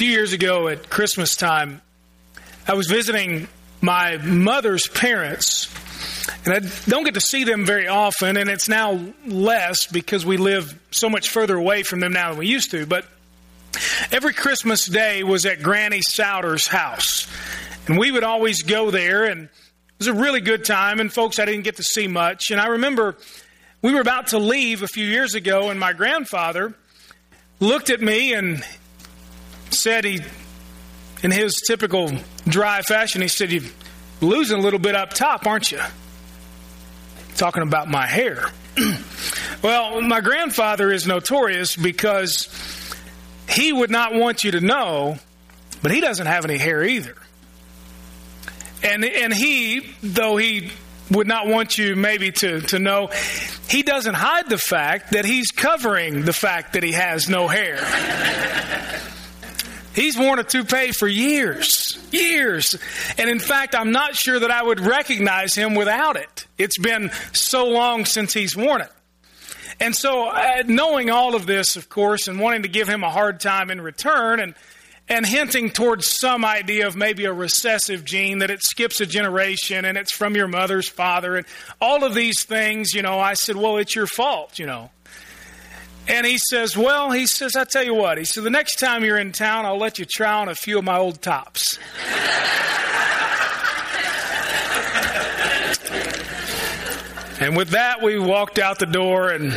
few years ago at Christmas time, I was visiting my mother's parents, and I don't get to see them very often, and it's now less because we live so much further away from them now than we used to. But every Christmas day was at Granny Souter's house, and we would always go there, and it was a really good time. And folks, I didn't get to see much, and I remember we were about to leave a few years ago, and my grandfather looked at me and said he, in his typical dry fashion, he said, You're losing a little bit up top, aren't you? Talking about my hair. well, my grandfather is notorious because he would not want you to know, but he doesn't have any hair either. And, and he, though he would not want you maybe to, to know, he doesn't hide the fact that he's covering the fact that he has no hair. He's worn a toupee for years, years. And in fact, I'm not sure that I would recognize him without it. It's been so long since he's worn it. And so, uh, knowing all of this, of course, and wanting to give him a hard time in return, and and hinting towards some idea of maybe a recessive gene that it skips a generation and it's from your mother's father and all of these things, you know, I said, well, it's your fault, you know. And he says, well, he says, I tell you what, he said, the next time you're in town, I'll let you try on a few of my old tops. and with that, we walked out the door and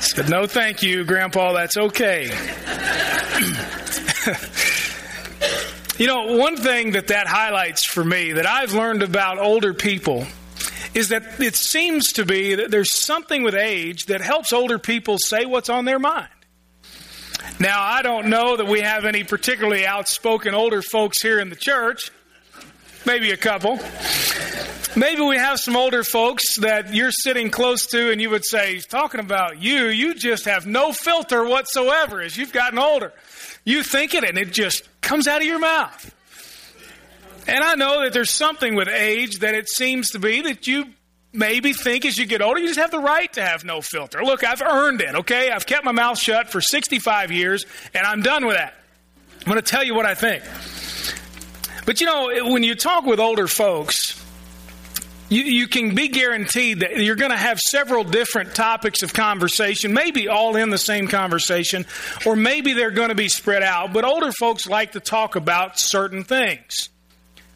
said, no, thank you, Grandpa, that's okay. you know, one thing that that highlights for me that I've learned about older people is that it seems to be that there's something with age that helps older people say what's on their mind. Now, I don't know that we have any particularly outspoken older folks here in the church. Maybe a couple. Maybe we have some older folks that you're sitting close to and you would say, talking about you, you just have no filter whatsoever as you've gotten older. You think it and it just comes out of your mouth. And I know that there's something with age that it seems to be that you maybe think as you get older, you just have the right to have no filter. Look, I've earned it, okay? I've kept my mouth shut for 65 years and I'm done with that. I'm going to tell you what I think. But you know, when you talk with older folks, you, you can be guaranteed that you're going to have several different topics of conversation, maybe all in the same conversation, or maybe they're going to be spread out. But older folks like to talk about certain things.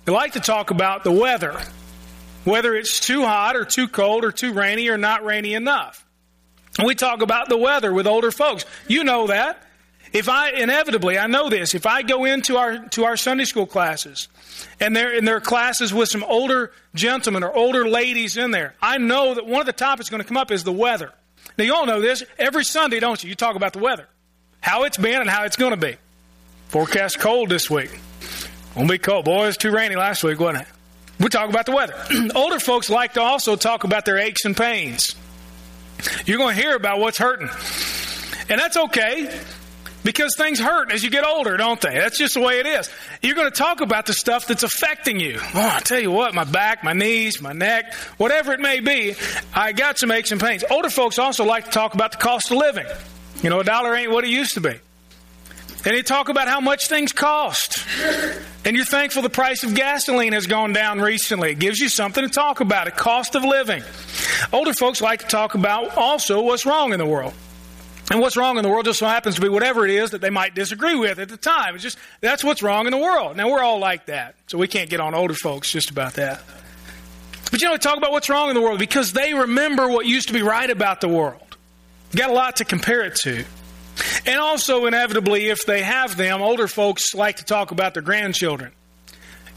They like to talk about the weather, whether it's too hot or too cold or too rainy or not rainy enough. We talk about the weather with older folks. You know that. If I inevitably, I know this, if I go into our to our Sunday school classes and they're in their classes with some older gentlemen or older ladies in there, I know that one of the topics going to come up is the weather. Now you all know this. Every Sunday, don't you? You talk about the weather. How it's been and how it's going to be. Forecast cold this week. Won't be cold. Boy, it was too rainy last week, wasn't it? We talk about the weather. Older folks like to also talk about their aches and pains. You're going to hear about what's hurting. And that's okay. Because things hurt as you get older, don't they? That's just the way it is. You're going to talk about the stuff that's affecting you. Oh, I tell you what, my back, my knees, my neck, whatever it may be, I got some aches and pains. Older folks also like to talk about the cost of living. You know, a dollar ain't what it used to be. And they talk about how much things cost. And you're thankful the price of gasoline has gone down recently. It gives you something to talk about, a cost of living. Older folks like to talk about also what's wrong in the world. And what's wrong in the world just so happens to be whatever it is that they might disagree with at the time. It's just, that's what's wrong in the world. Now, we're all like that. So we can't get on older folks just about that. But you know, talk about what's wrong in the world because they remember what used to be right about the world. Got a lot to compare it to. And also, inevitably, if they have them, older folks like to talk about their grandchildren.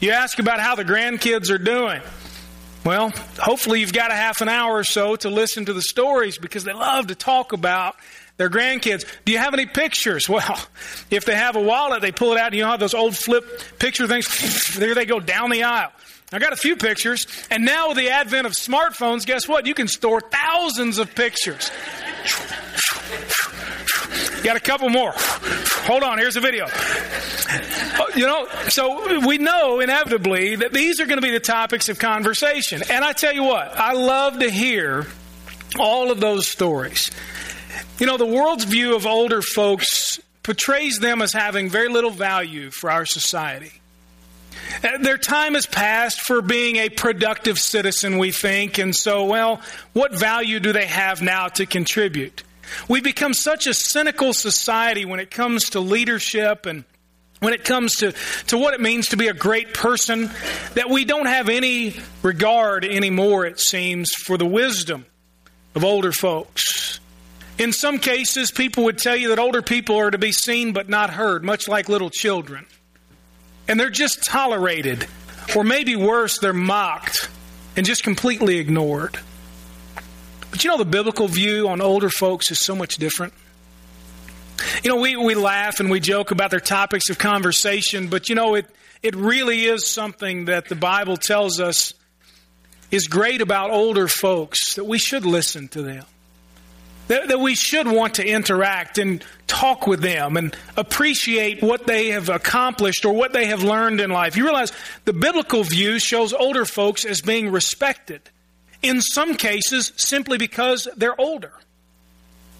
You ask about how the grandkids are doing. Well, hopefully, you've got a half an hour or so to listen to the stories because they love to talk about their grandkids. Do you have any pictures? Well, if they have a wallet, they pull it out. And you know those old flip picture things? there they go down the aisle. I got a few pictures, and now with the advent of smartphones, guess what? You can store thousands of pictures. Got a couple more. Hold on, here's a video. You know, so we know inevitably that these are going to be the topics of conversation. And I tell you what, I love to hear all of those stories. You know, the world's view of older folks portrays them as having very little value for our society. Uh, their time has passed for being a productive citizen, we think, and so, well, what value do they have now to contribute? We've become such a cynical society when it comes to leadership and when it comes to, to what it means to be a great person that we don't have any regard anymore, it seems, for the wisdom of older folks. In some cases, people would tell you that older people are to be seen but not heard, much like little children. And they're just tolerated, or maybe worse, they're mocked and just completely ignored. But you know, the biblical view on older folks is so much different. You know, we, we laugh and we joke about their topics of conversation, but you know, it, it really is something that the Bible tells us is great about older folks, that we should listen to them. That, that we should want to interact and talk with them and appreciate what they have accomplished or what they have learned in life. You realize the biblical view shows older folks as being respected. In some cases, simply because they're older.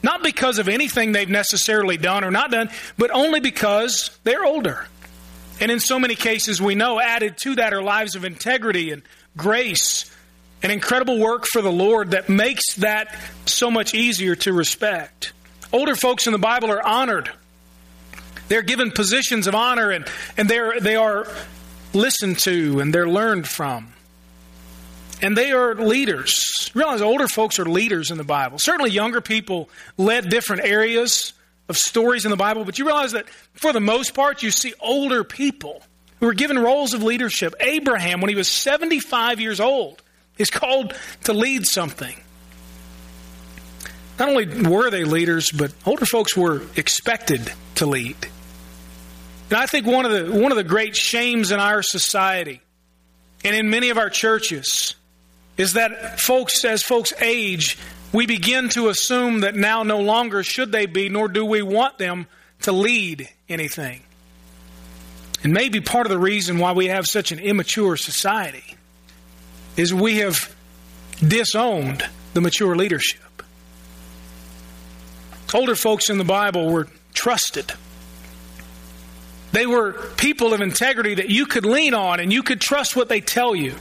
Not because of anything they've necessarily done or not done, but only because they're older. And in so many cases, we know added to that are lives of integrity and grace and incredible work for the Lord that makes that so much easier to respect. Older folks in the Bible are honored. They're given positions of honor and, and they're, they are listened to and they're learned from and they are leaders. realize older folks are leaders in the Bible. Certainly, younger people led different areas of stories in the Bible, but you realize that for the most part, you see older people who were given roles of leadership. Abraham, when he was 75 years old, is called to lead something. Not only were they leaders, but older folks were expected to lead. And I think one of the one of the great shames in our society and in many of our churches is that folks, as folks age, we begin to assume that now no longer should they be, nor do we want them to lead anything. And maybe part of the reason why we have such an immature society is we have disowned the mature leadership. Older folks in the Bible were trusted. They were people of integrity that you could lean on and you could trust what they tell you.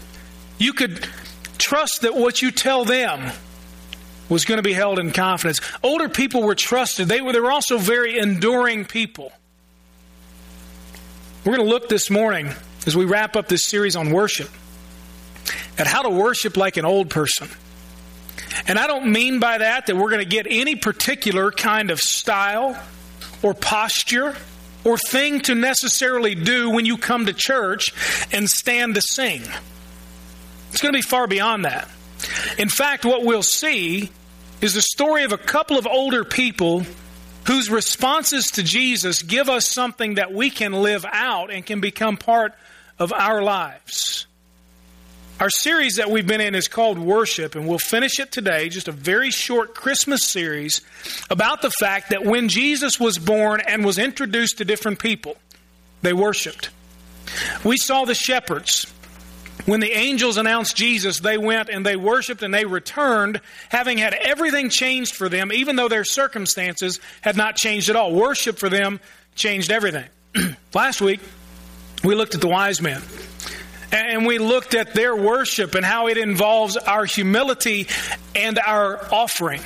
You could trust that what you tell them was going to be held in confidence. Older people were trusted. They were, they were also very enduring people. We're going to look this morning as we wrap up this series on worship at how to worship like an old person. And I don't mean by that that we're going to get any particular kind of style or posture or thing to necessarily do when you come to church and stand to sing. It's going to be far beyond that. In fact, what we'll see is the story of a couple of older people whose responses to Jesus give us something that we can live out and can become part of our lives. Our series that we've been in is called Worship, and we'll finish it today, just a very short Christmas series about the fact that when Jesus was born and was introduced to different people, they worshiped. We saw the shepherds when the angels announced Jesus, they went and they worshiped and they returned, having had everything changed for them, even though their circumstances had not changed at all. Worship for them changed everything. Last week, we looked at the wise men. And we looked at their worship and how it involves our humility and our offering.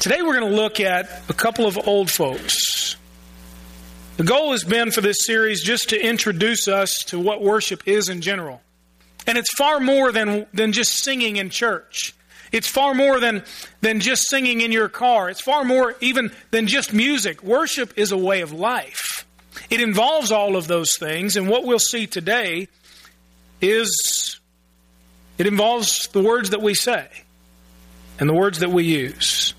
Today we're going to look at a couple of old folks. The goal has been for this series just to introduce us to what worship is in general. And it's far more than, than just singing in church. It's far more than, than just singing in your car. It's far more even than just music. Worship is a way of life. It involves all of those things, and what we'll see today is it involves the words that we say and the words that we use.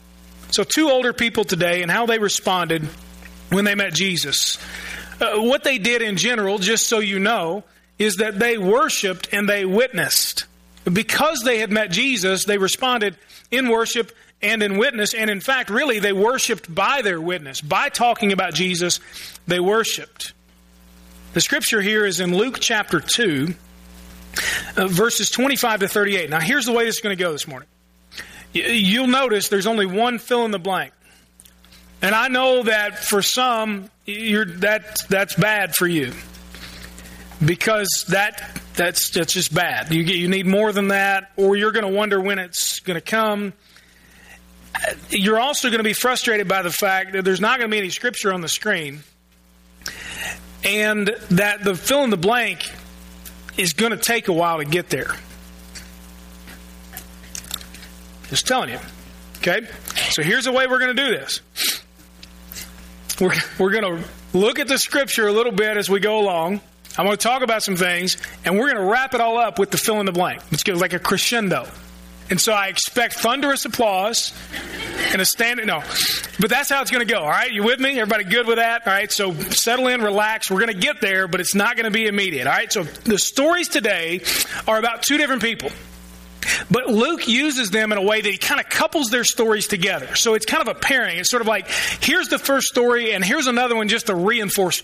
So, two older people today and how they responded when they met Jesus. Uh, what they did in general, just so you know, is that they worshiped and they witnessed. Because they had met Jesus, they responded in worship and in witness. And in fact, really, they worshiped by their witness. By talking about Jesus, they worshiped. The scripture here is in Luke chapter 2, uh, verses 25 to 38. Now, here's the way this is going to go this morning. You'll notice there's only one fill in the blank. And I know that for some, that, that's bad for you. Because that, that's, that's just bad. You, you need more than that, or you're going to wonder when it's going to come. You're also going to be frustrated by the fact that there's not going to be any scripture on the screen, and that the fill in the blank is going to take a while to get there. Just telling you. Okay? So here's the way we're going to do this. We're, we're going to look at the scripture a little bit as we go along. I'm going to talk about some things, and we're going to wrap it all up with the fill in the blank. It's going to like a crescendo. And so I expect thunderous applause and a standing. No, but that's how it's going to go. All right, you with me? Everybody good with that? All right, so settle in, relax. We're going to get there, but it's not going to be immediate. All right, so the stories today are about two different people. But Luke uses them in a way that he kind of couples their stories together. So it's kind of a pairing. It's sort of like here's the first story and here's another one just to reinforce.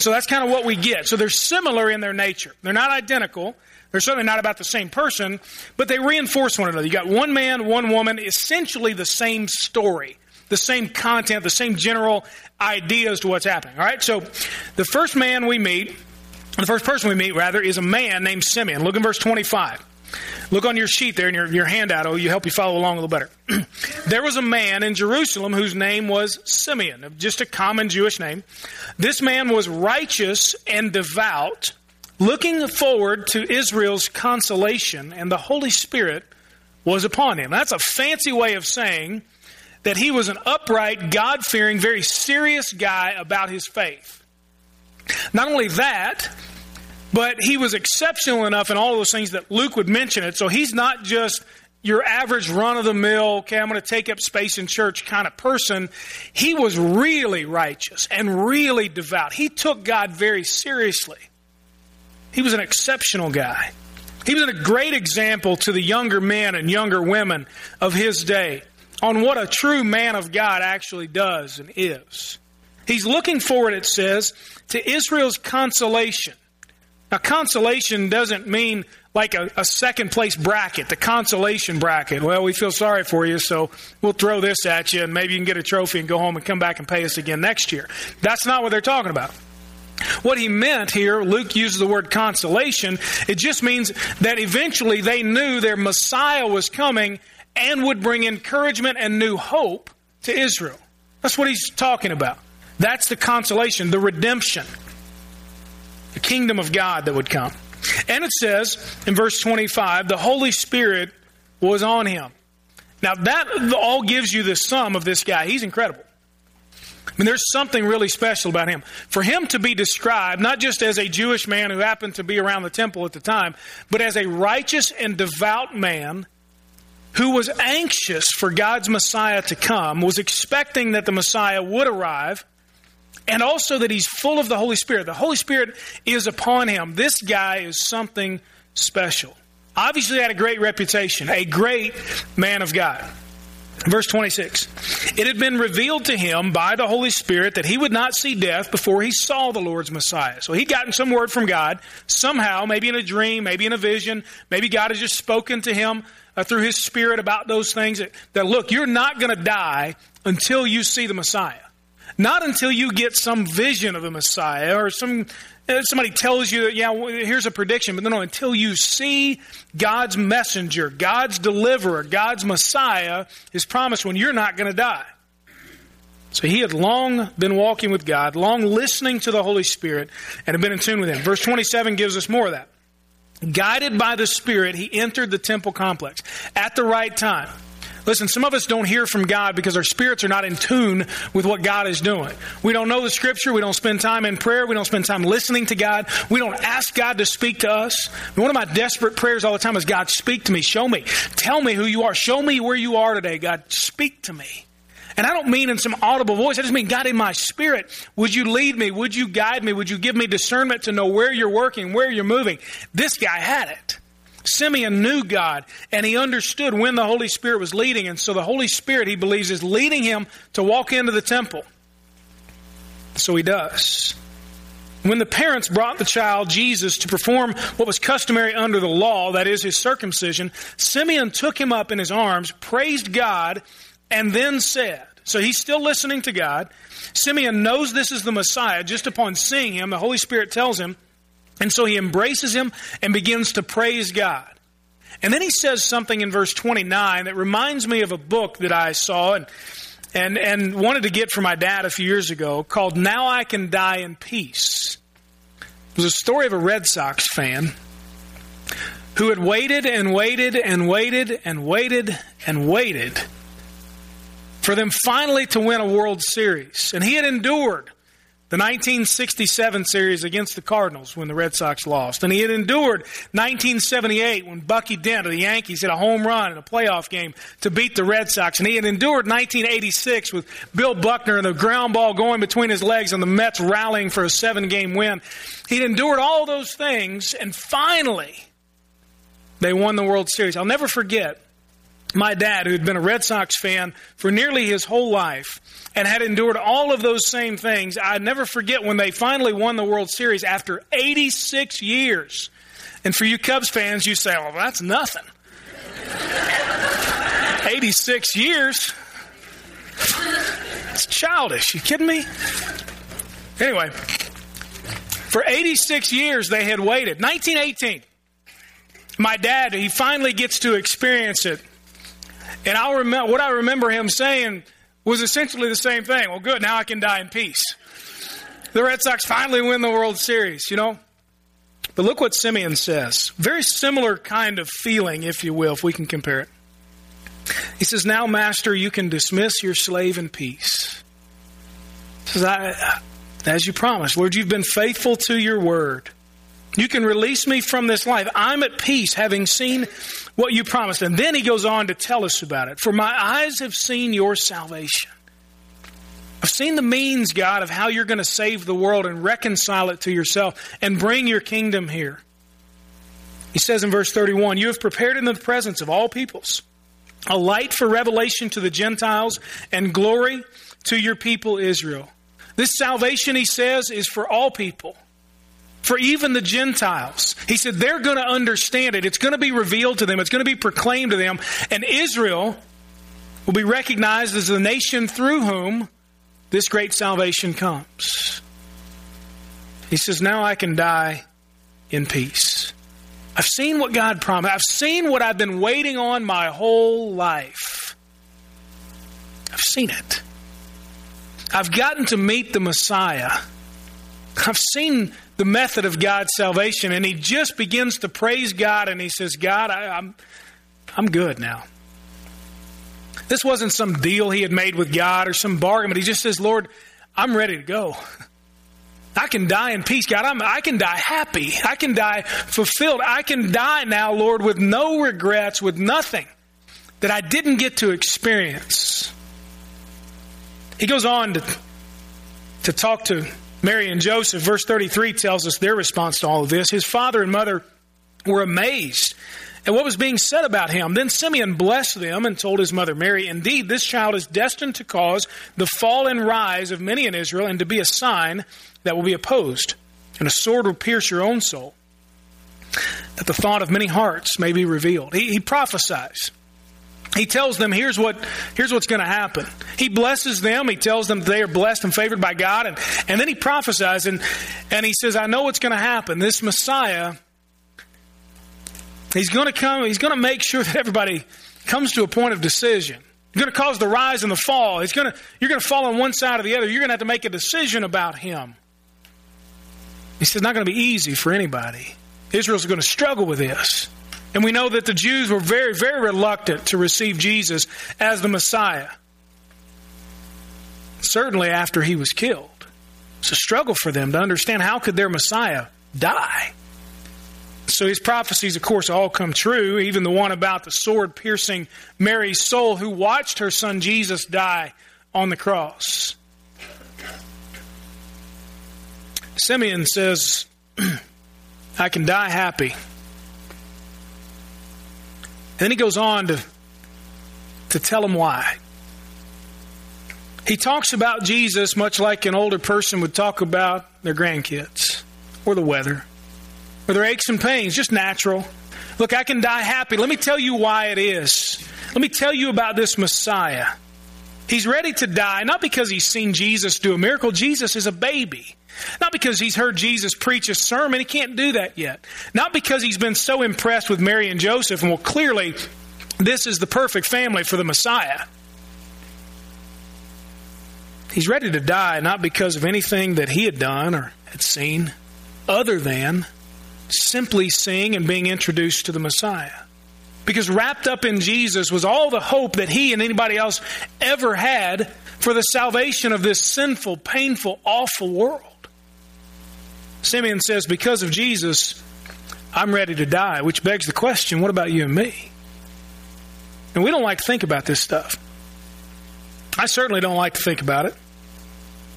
So that's kind of what we get. So they're similar in their nature. They're not identical. They're certainly not about the same person, but they reinforce one another. You got one man, one woman, essentially the same story, the same content, the same general ideas to what's happening. All right. So the first man we meet, the first person we meet rather, is a man named Simeon. Look in verse 25. Look on your sheet there in your, your handout. Oh, you help you follow along a little better. there was a man in Jerusalem whose name was Simeon, just a common Jewish name. This man was righteous and devout, looking forward to Israel's consolation, and the Holy Spirit was upon him. That's a fancy way of saying that he was an upright, God fearing, very serious guy about his faith. Not only that, but he was exceptional enough in all those things that Luke would mention it. So he's not just your average run of the mill, okay, I'm going to take up space in church kind of person. He was really righteous and really devout. He took God very seriously. He was an exceptional guy. He was a great example to the younger men and younger women of his day on what a true man of God actually does and is. He's looking forward, it says, to Israel's consolation. Now, consolation doesn't mean like a, a, second place bracket, the consolation bracket. Well, we feel sorry for you, so we'll throw this at you, and maybe you can get a trophy and go home and come back and pay us again next year. That's not what they're talking about. What he meant here, Luke uses the word consolation, it just means that eventually they knew their Messiah was coming and would bring encouragement and new hope to Israel. That's what he's talking about. That's the consolation, the redemption the kingdom of God that would come. And it says in verse 25, the Holy Spirit was on him. Now, that all gives you the sum of this guy. He's incredible. I mean, there's something really special about him. For him to be described, not just as a Jewish man who happened to be around the temple at the time, but as a righteous and devout man who was anxious for God's Messiah to come, was expecting that the Messiah would arrive, and also that he's full of the Holy Spirit. The Holy Spirit is upon him. This guy is something special. Obviously, had a great reputation, a great man of God. Verse 26 It had been revealed to him by the Holy Spirit that he would not see death before he saw the Lord's Messiah. So he'd gotten some word from God, somehow, maybe in a dream, maybe in a vision, maybe God has just spoken to him uh, through his Spirit about those things that, that look, you're not going to die until you see the Messiah. Not until you get some vision of the Messiah or some uh, somebody tells you that yeah here's a prediction but no until you see god's messenger god's deliverer god's messiah his promised one you're not going to die. So he had long been walking with god long listening to the holy spirit and had been in tune with him. Verse 27 gives us more of that. Guided by the spirit he entered the temple complex at the right time Listen, some of us don't hear from God because our spirits are not in tune with what God is doing. We don't know the scripture. We don't spend time in prayer. We don't spend time listening to God. We don't ask God to speak to us. One of my desperate prayers all the time is God, speak to me. Show me. Tell me who you are. Show me where you are today. God, speak to me. And I don't mean in some audible voice. I just mean, God, in my spirit, would you lead me? Would you guide me? Would you give me discernment to know where you're working, where you're moving? This guy had it. Simeon knew God and he understood when the Holy Spirit was leading. And so the Holy Spirit, he believes, is leading him to walk into the temple. So he does. When the parents brought the child, Jesus, to perform what was customary under the law, that is his circumcision, Simeon took him up in his arms, praised God, and then said, So he's still listening to God. Simeon knows this is the Messiah just upon seeing him. The Holy Spirit tells him. And so he embraces him and begins to praise God. And then he says something in verse 29 that reminds me of a book that I saw and, and, and wanted to get for my dad a few years ago called Now I Can Die in Peace. It was a story of a Red Sox fan who had waited and waited and waited and waited and waited for them finally to win a World Series. And he had endured the 1967 series against the Cardinals when the Red Sox lost. And he had endured 1978 when Bucky Dent of the Yankees hit a home run in a playoff game to beat the Red Sox. And he had endured 1986 with Bill Buckner and the ground ball going between his legs and the Mets rallying for a seven game win. He'd endured all those things and finally they won the World Series. I'll never forget my dad, who had been a Red Sox fan for nearly his whole life and had endured all of those same things, I never forget when they finally won the World Series after 86 years. And for you Cubs fans, you say, well, that's nothing. 86 years? It's childish. You kidding me? Anyway, for 86 years they had waited. 1918. My dad, he finally gets to experience it and I remember what I remember him saying was essentially the same thing. Well, good, now I can die in peace. The Red Sox finally win the World Series, you know? But look what Simeon says. Very similar kind of feeling, if you will, if we can compare it. He says, Now, Master, you can dismiss your slave in peace. He says, I, as you promised, Lord, you've been faithful to your word. You can release me from this life. I'm at peace having seen what you promised. And then he goes on to tell us about it. For my eyes have seen your salvation. I've seen the means, God, of how you're going to save the world and reconcile it to yourself and bring your kingdom here. He says in verse 31 You have prepared in the presence of all peoples a light for revelation to the Gentiles and glory to your people Israel. This salvation, he says, is for all people for even the Gentiles. He said they're going to understand it. It's going to be revealed to them. It's going to be proclaimed to them. And Israel will be recognized as the nation through whom this great salvation comes. He says, Now I can die in peace. I've seen what God promised. I've seen what I've been waiting on my whole life. I've seen it. I've gotten to meet the Messiah. I've seen the method of God's salvation. And he just begins to praise God and he says, God, I, I'm, I'm good now. This wasn't some deal he had made with God or some bargain, but he just says, Lord, I'm ready to go. I can die in peace, God. I'm, I can die happy. I can die fulfilled. I can die now, Lord, with no regrets, with nothing that I didn't get to experience. He goes on to, to talk to Mary and Joseph, verse 33 tells us their response to all of this. His father and mother were amazed at what was being said about him. Then Simeon blessed them and told his mother Mary, Indeed, this child is destined to cause the fall and rise of many in Israel and to be a sign that will be opposed, and a sword will pierce your own soul, that the thought of many hearts may be revealed. He, he prophesies he tells them here's what here's what's going to happen. He blesses them. He tells them they are blessed and favored by god and, and then he prophesies and, and he says i know what's going to happen. This messiah he's going to come he's going to make sure that everybody comes to a point of decision. He's going to cause the rise and the fall. He's going to you're going to fall on one side or the other. You're going to have to make a decision about him. He says it's not going to be easy for anybody. Israel's going to struggle with this and we know that the Jews were very, very reluctant to receive Jesus as the Messiah. Certainly after he was killed. It's a struggle for them to understand how could their Messiah die. So his prophecies, of course, all come true, even the one about the sword piercing Mary's soul who watched her son Jesus die on the cross. Simeon says, I can die happy then he goes on to, to tell them why. He talks about Jesus much like an older person would talk about their grandkids or the weather or their aches and pains, just natural. Look, I can die happy. Let me tell you why it is. Let me tell you about this Messiah. He's ready to die, not because he's seen Jesus do a miracle. Jesus is a baby. Not because he's heard Jesus preach a sermon. He can't do that yet. Not because he's been so impressed with Mary and Joseph, and well, clearly, this is the perfect family for the Messiah. He's ready to die, not because of anything that he had done or had seen, other than simply seeing and being introduced to the Messiah. Because wrapped up in Jesus was all the hope that he and anybody else ever had for the salvation of this sinful, painful, awful world. Simeon says, Because of Jesus, I'm ready to die, which begs the question what about you and me? And we don't like to think about this stuff. I certainly don't like to think about it.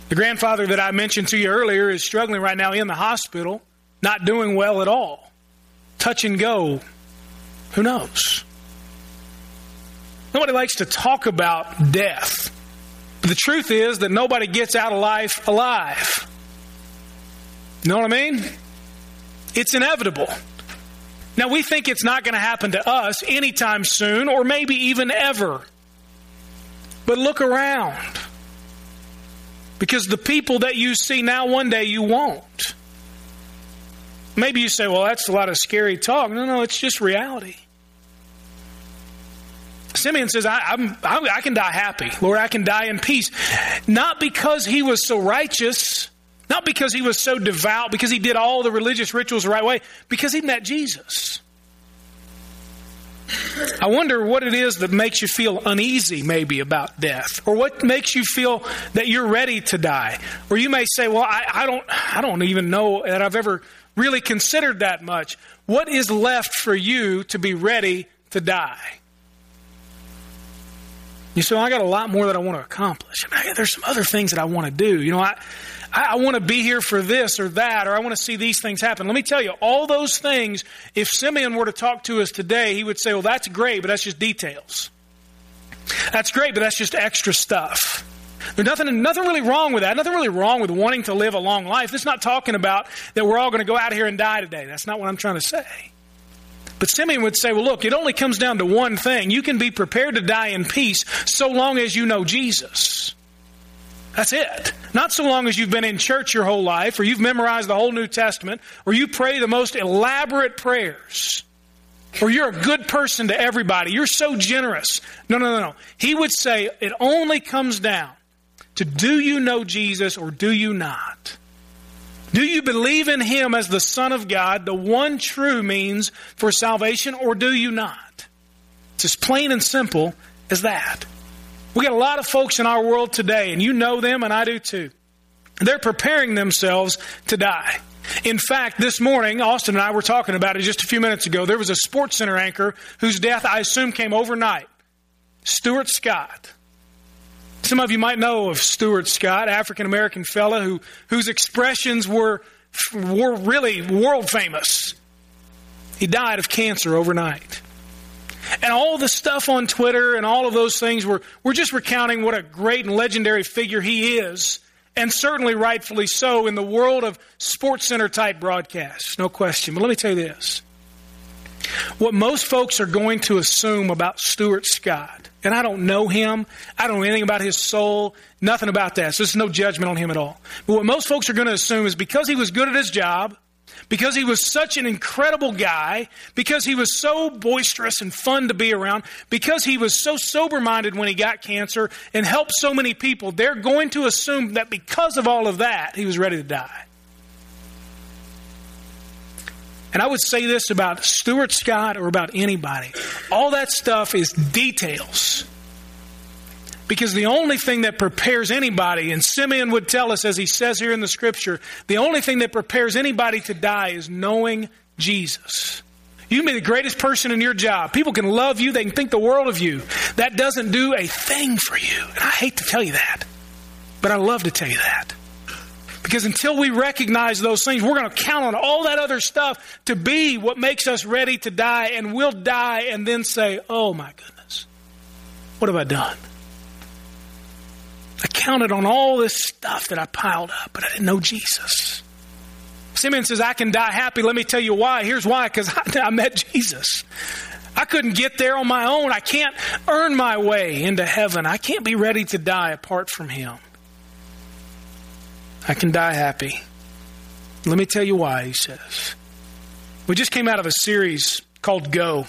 The grandfather that I mentioned to you earlier is struggling right now in the hospital, not doing well at all. Touch and go, who knows? Nobody likes to talk about death. But the truth is that nobody gets out of life alive. You know what I mean? It's inevitable. Now, we think it's not going to happen to us anytime soon, or maybe even ever. But look around. Because the people that you see now, one day you won't. Maybe you say, well, that's a lot of scary talk. No, no, it's just reality. Simeon says, I, I'm, I can die happy. Lord, I can die in peace. Not because he was so righteous, not because he was so devout, because he did all the religious rituals the right way, because he met Jesus. I wonder what it is that makes you feel uneasy, maybe, about death, or what makes you feel that you're ready to die. Or you may say, "Well, I, I don't, I don't even know that I've ever really considered that much." What is left for you to be ready to die? You say, well, I got a lot more that I want to accomplish. there's some other things that I want to do. You know, I, I want to be here for this or that, or I want to see these things happen. Let me tell you, all those things, if Simeon were to talk to us today, he would say, well, that's great, but that's just details. That's great, but that's just extra stuff. There's nothing, nothing really wrong with that. Nothing really wrong with wanting to live a long life. It's not talking about that we're all going to go out here and die today. That's not what I'm trying to say. But Simeon would say, well, look, it only comes down to one thing. You can be prepared to die in peace so long as you know Jesus. That's it. Not so long as you've been in church your whole life, or you've memorized the whole New Testament, or you pray the most elaborate prayers, or you're a good person to everybody. You're so generous. No, no, no, no. He would say it only comes down to do you know Jesus or do you not? Do you believe in Him as the Son of God, the one true means for salvation, or do you not? It's as plain and simple as that. We got a lot of folks in our world today, and you know them, and I do too. They're preparing themselves to die. In fact, this morning, Austin and I were talking about it just a few minutes ago. There was a Sports Center anchor whose death I assume came overnight. Stuart Scott. Some of you might know of Stuart Scott, African American fellow who, whose expressions were, were really world famous. He died of cancer overnight. And all the stuff on Twitter and all of those things—we're just recounting what a great and legendary figure he is, and certainly rightfully so in the world of Sports Center type broadcasts, no question. But let me tell you this. What most folks are going to assume about Stuart Scott and I don't know him. I don't know anything about his soul, nothing about that. So there's no judgment on him at all. But what most folks are going to assume is because he was good at his job, because he was such an incredible guy, because he was so boisterous and fun to be around, because he was so sober minded when he got cancer and helped so many people, they're going to assume that because of all of that, he was ready to die. And I would say this about Stuart Scott or about anybody. All that stuff is details. Because the only thing that prepares anybody, and Simeon would tell us, as he says here in the scripture, the only thing that prepares anybody to die is knowing Jesus. You can be the greatest person in your job. People can love you, they can think the world of you. That doesn't do a thing for you. And I hate to tell you that, but I love to tell you that. Because until we recognize those things, we're going to count on all that other stuff to be what makes us ready to die, and we'll die and then say, Oh my goodness, what have I done? I counted on all this stuff that I piled up, but I didn't know Jesus. Simeon says, I can die happy. Let me tell you why. Here's why because I, I met Jesus. I couldn't get there on my own. I can't earn my way into heaven. I can't be ready to die apart from Him. I can die happy. Let me tell you why, he says. We just came out of a series called Go.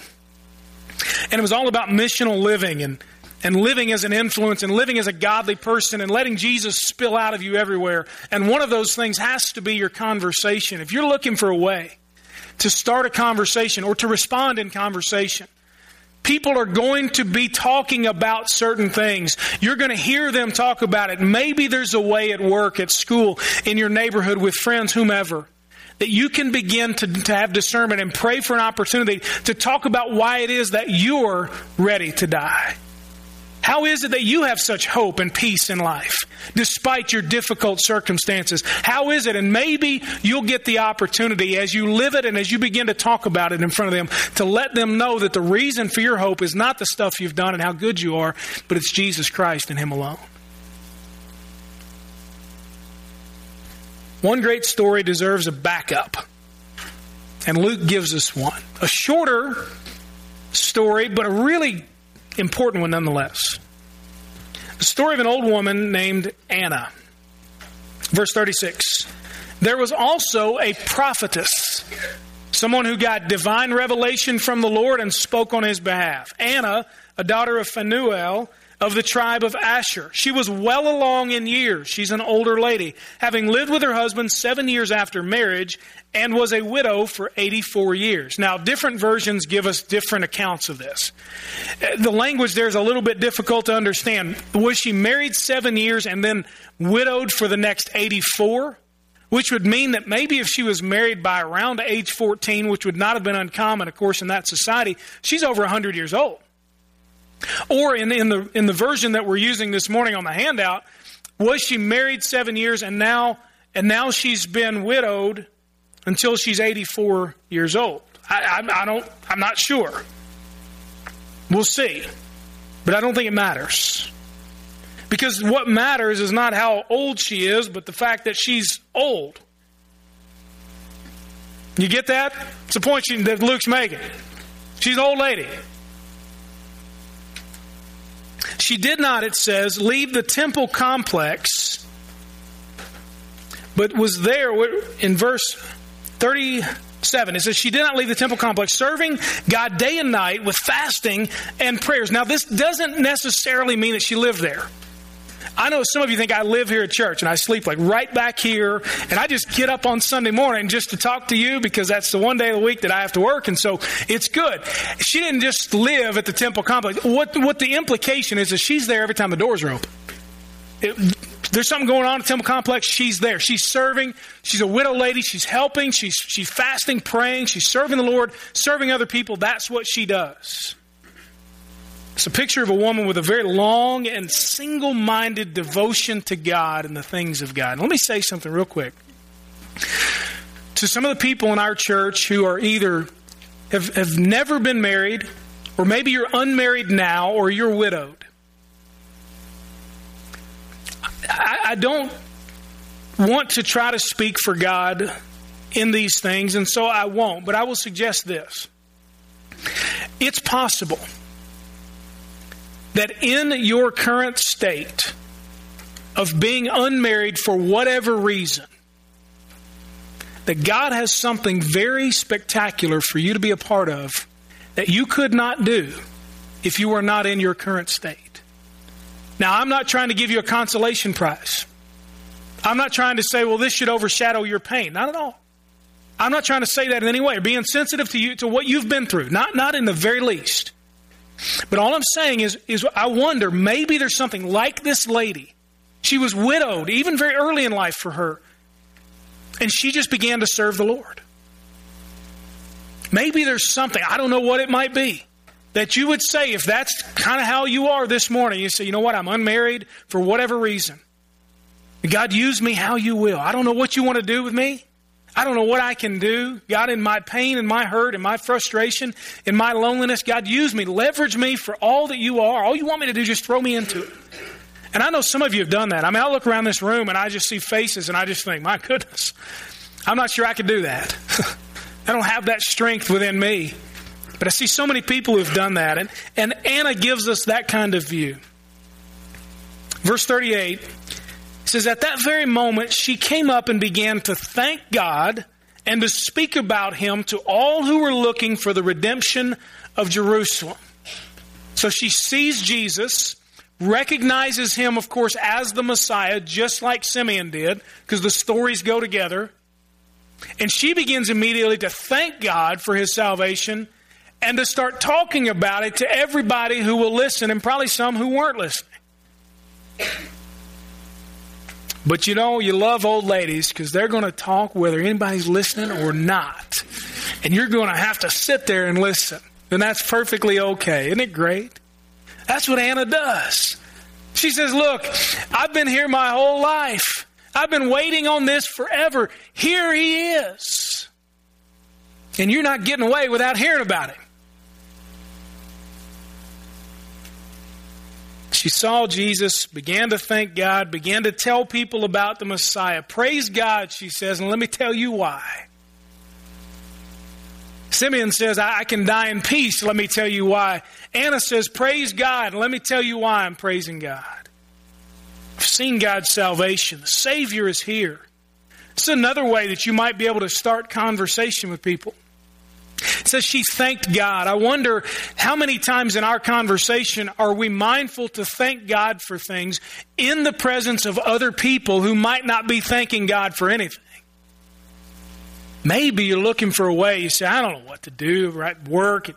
And it was all about missional living and, and living as an influence and living as a godly person and letting Jesus spill out of you everywhere. And one of those things has to be your conversation. If you're looking for a way to start a conversation or to respond in conversation, People are going to be talking about certain things. You're going to hear them talk about it. Maybe there's a way at work, at school, in your neighborhood, with friends, whomever, that you can begin to, to have discernment and pray for an opportunity to talk about why it is that you're ready to die. How is it that you have such hope and peace in life despite your difficult circumstances? How is it? And maybe you'll get the opportunity as you live it and as you begin to talk about it in front of them to let them know that the reason for your hope is not the stuff you've done and how good you are, but it's Jesus Christ and Him alone. One great story deserves a backup. And Luke gives us one. A shorter story, but a really important one nonetheless. The story of an old woman named Anna. Verse 36. There was also a prophetess, someone who got divine revelation from the Lord and spoke on his behalf. Anna, a daughter of Phanuel, of the tribe of Asher. She was well along in years. She's an older lady, having lived with her husband seven years after marriage and was a widow for 84 years. Now, different versions give us different accounts of this. Uh, the language there is a little bit difficult to understand. Was she married seven years and then widowed for the next 84? Which would mean that maybe if she was married by around age 14, which would not have been uncommon, of course, in that society, she's over 100 years old. Or in, in, the, in the version that we're using this morning on the handout, was she married seven years and now, and now she's been widowed until she's 84 years old? I, I, I don't, I'm not sure. We'll see. But I don't think it matters. Because what matters is not how old she is, but the fact that she's old. You get that? It's a point that Luke's making. She's an old lady. She did not, it says, leave the temple complex, but was there in verse 37. It says, She did not leave the temple complex, serving God day and night with fasting and prayers. Now, this doesn't necessarily mean that she lived there. I know some of you think I live here at church and I sleep like right back here and I just get up on Sunday morning just to talk to you because that's the one day of the week that I have to work and so it's good. She didn't just live at the temple complex. What, what the implication is is she's there every time the doors are open. It, there's something going on at the temple complex, she's there. She's serving. She's a widow lady. She's helping. She's, she's fasting, praying. She's serving the Lord, serving other people. That's what she does. It's a picture of a woman with a very long and single minded devotion to God and the things of God. Let me say something real quick. To some of the people in our church who are either have, have never been married, or maybe you're unmarried now, or you're widowed. I, I don't want to try to speak for God in these things, and so I won't, but I will suggest this. It's possible that in your current state of being unmarried for whatever reason, that God has something very spectacular for you to be a part of that you could not do if you were not in your current state. Now, I'm not trying to give you a consolation prize. I'm not trying to say, well, this should overshadow your pain. Not at all. I'm not trying to say that in any way. Being sensitive to you to what you've been through. Not not in the very least. But all I'm saying is, is I wonder maybe there's something like this lady. She was widowed, even very early in life for her. And she just began to serve the Lord. Maybe there's something, I don't know what it might be, that you would say, if that's kind of how you are this morning, you say, you know what, I'm unmarried for whatever reason. God, use me how you will. I don't know what you want to do with me. I don't know what I can do. God, in my pain and my hurt and my frustration, in my loneliness, God, use me. Leverage me for all that you are. All you want me to do, is just throw me into it. And I know some of you have done that. I mean, I look around this room and I just see faces and I just think, my goodness, I'm not sure I could do that. I don't have that strength within me. But I see so many people who've done that, and, and Anna gives us that kind of view. Verse 38 says, At that very moment, she came up and began to thank God and to speak about him to all who were looking for the redemption of Jerusalem. So she sees Jesus, recognizes him, of course, as the Messiah, just like Simeon did, because the stories go together. And she begins immediately to thank God for his salvation and to start talking about it to everybody who will listen, and probably some who weren't listening. But you know, you love old ladies because they're going to talk whether anybody's listening or not. And you're going to have to sit there and listen. And that's perfectly okay. Isn't it great? That's what Anna does. She says, Look, I've been here my whole life. I've been waiting on this forever. Here he is. And you're not getting away without hearing about him. She saw Jesus, began to thank God, began to tell people about the Messiah. Praise God, she says, and let me tell you why. Simeon says, I can die in peace. Let me tell you why. Anna says, Praise God. And let me tell you why I'm praising God. I've seen God's salvation. The Savior is here. It's another way that you might be able to start conversation with people. It says she thanked God. I wonder how many times in our conversation are we mindful to thank God for things in the presence of other people who might not be thanking God for anything? Maybe you're looking for a way. You say, I don't know what to do, right? Work,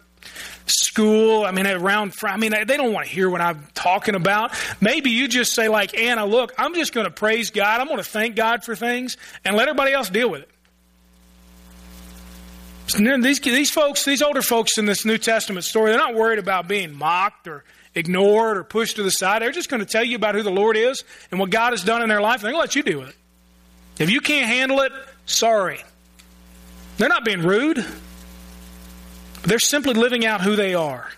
school. I mean, around, I mean, they don't want to hear what I'm talking about. Maybe you just say, like Anna, look, I'm just going to praise God. I'm going to thank God for things and let everybody else deal with it. These, these folks, these older folks in this New Testament story, they're not worried about being mocked or ignored or pushed to the side. They're just going to tell you about who the Lord is and what God has done in their life. They're going to let you deal with it. If you can't handle it, sorry. They're not being rude. They're simply living out who they are.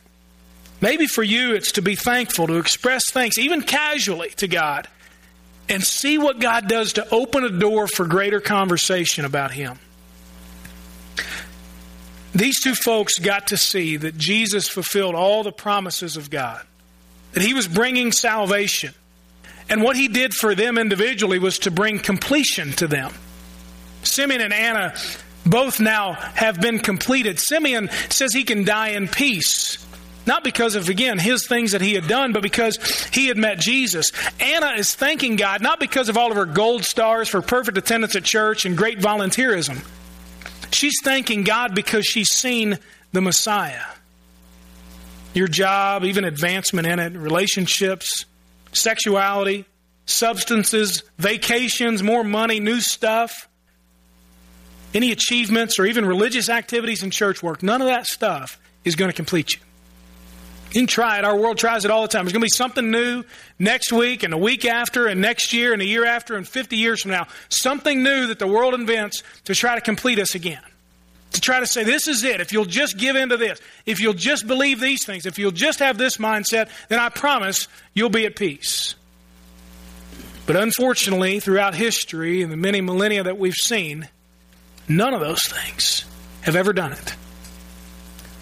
Maybe for you, it's to be thankful, to express thanks, even casually to God, and see what God does to open a door for greater conversation about Him. These two folks got to see that Jesus fulfilled all the promises of God, that He was bringing salvation. And what He did for them individually was to bring completion to them. Simeon and Anna both now have been completed. Simeon says he can die in peace. Not because of, again, his things that he had done, but because he had met Jesus. Anna is thanking God, not because of all of her gold stars for perfect attendance at church and great volunteerism. She's thanking God because she's seen the Messiah. Your job, even advancement in it, relationships, sexuality, substances, vacations, more money, new stuff, any achievements, or even religious activities and church work, none of that stuff is going to complete you. You can try it. Our world tries it all the time. There's going to be something new next week and a week after and next year and a year after and 50 years from now. Something new that the world invents to try to complete us again. To try to say, this is it. If you'll just give in to this, if you'll just believe these things, if you'll just have this mindset, then I promise you'll be at peace. But unfortunately, throughout history and the many millennia that we've seen, none of those things have ever done it.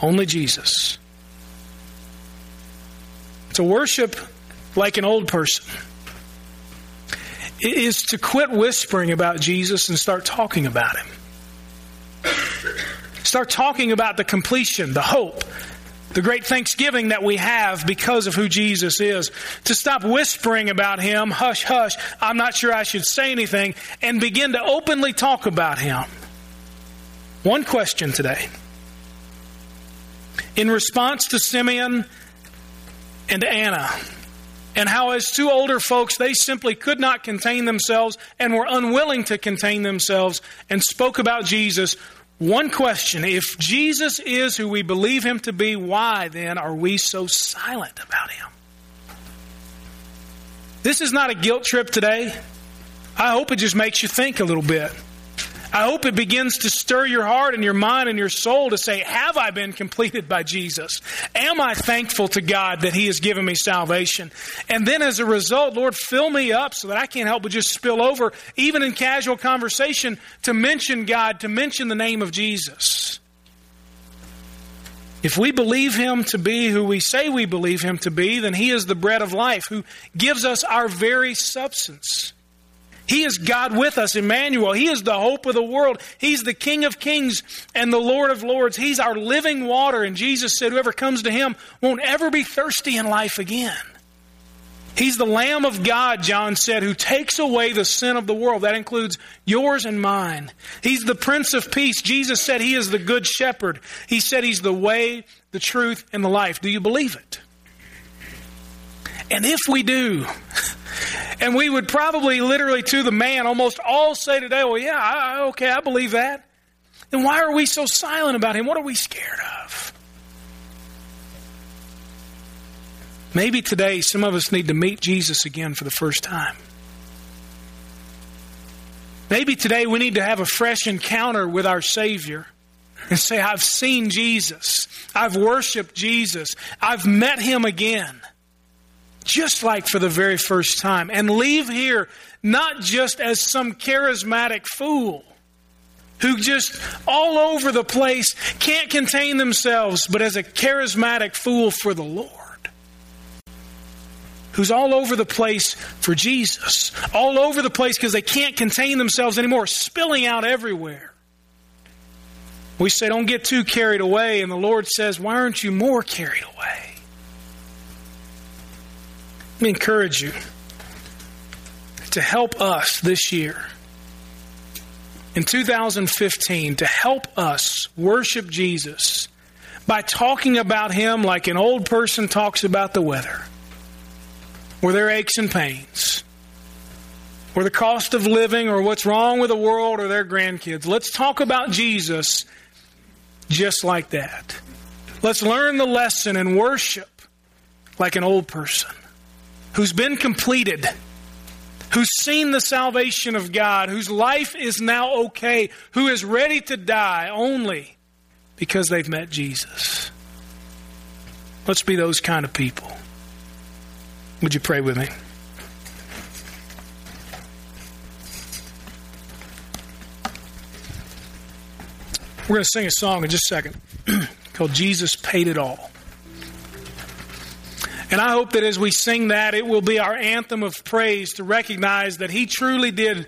Only Jesus. To worship like an old person is to quit whispering about Jesus and start talking about him. Start talking about the completion, the hope, the great thanksgiving that we have because of who Jesus is. To stop whispering about him, hush, hush, I'm not sure I should say anything, and begin to openly talk about him. One question today. In response to Simeon and Anna, and how, as two older folks, they simply could not contain themselves and were unwilling to contain themselves and spoke about Jesus. One question If Jesus is who we believe him to be, why then are we so silent about him? This is not a guilt trip today. I hope it just makes you think a little bit. I hope it begins to stir your heart and your mind and your soul to say, Have I been completed by Jesus? Am I thankful to God that He has given me salvation? And then as a result, Lord, fill me up so that I can't help but just spill over, even in casual conversation, to mention God, to mention the name of Jesus. If we believe him to be who we say we believe him to be, then he is the bread of life who gives us our very substance. He is God with us, Emmanuel. He is the hope of the world. He's the King of kings and the Lord of lords. He's our living water. And Jesus said, Whoever comes to him won't ever be thirsty in life again. He's the Lamb of God, John said, who takes away the sin of the world. That includes yours and mine. He's the Prince of Peace. Jesus said he is the Good Shepherd. He said he's the way, the truth, and the life. Do you believe it? And if we do, and we would probably literally to the man almost all say today, well, yeah, I, okay, I believe that. Then why are we so silent about him? What are we scared of? Maybe today some of us need to meet Jesus again for the first time. Maybe today we need to have a fresh encounter with our Savior and say, I've seen Jesus. I've worshiped Jesus. I've met Him again. Just like for the very first time. And leave here not just as some charismatic fool who just all over the place can't contain themselves, but as a charismatic fool for the Lord who's all over the place for Jesus, all over the place because they can't contain themselves anymore, spilling out everywhere. We say, don't get too carried away, and the Lord says, why aren't you more carried away? Let me encourage you to help us this year in 2015 to help us worship Jesus by talking about Him like an old person talks about the weather or their aches and pains, or the cost of living, or what's wrong with the world, or their grandkids. Let's talk about Jesus just like that. Let's learn the lesson and worship like an old person who's been completed, who's seen the salvation of God, whose life is now okay, who is ready to die only because they've met Jesus. Let's be those kind of people. Would you pray with me? We're going to sing a song in just a second called Jesus Paid It All. And I hope that as we sing that, it will be our anthem of praise to recognize that He truly did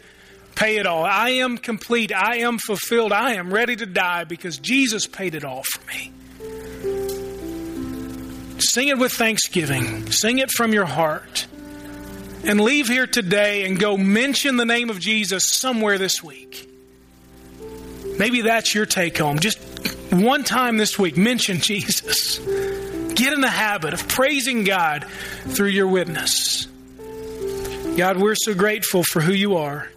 pay it all. I am complete. I am fulfilled. I am ready to die because Jesus paid it all for me. Sing it with thanksgiving. Sing it from your heart. And leave here today and go mention the name of Jesus somewhere this week. Maybe that's your take home. Just one time this week, mention Jesus. Get in the habit of praising God through your witness. God, we're so grateful for who you are.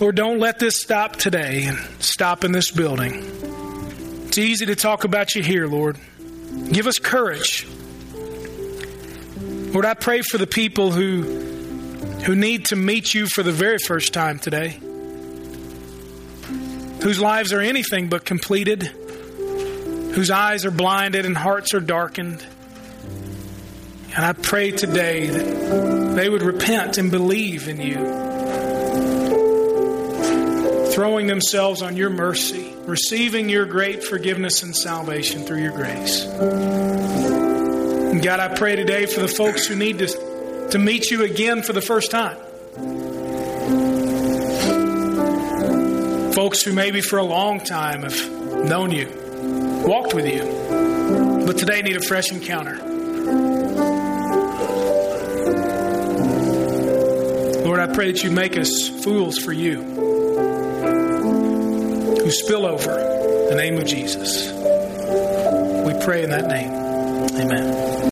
Lord, don't let this stop today and stop in this building. It's easy to talk about you here, Lord. Give us courage. Lord, I pray for the people who, who need to meet you for the very first time today, whose lives are anything but completed, whose eyes are blinded and hearts are darkened. And I pray today that they would repent and believe in you throwing themselves on your mercy, receiving your great forgiveness and salvation through your grace. And God, I pray today for the folks who need to, to meet you again for the first time. Folks who maybe for a long time have known you, walked with you, but today need a fresh encounter. Lord, I pray that you make us fools for you who spill over the name of Jesus. We pray in that name. Amen.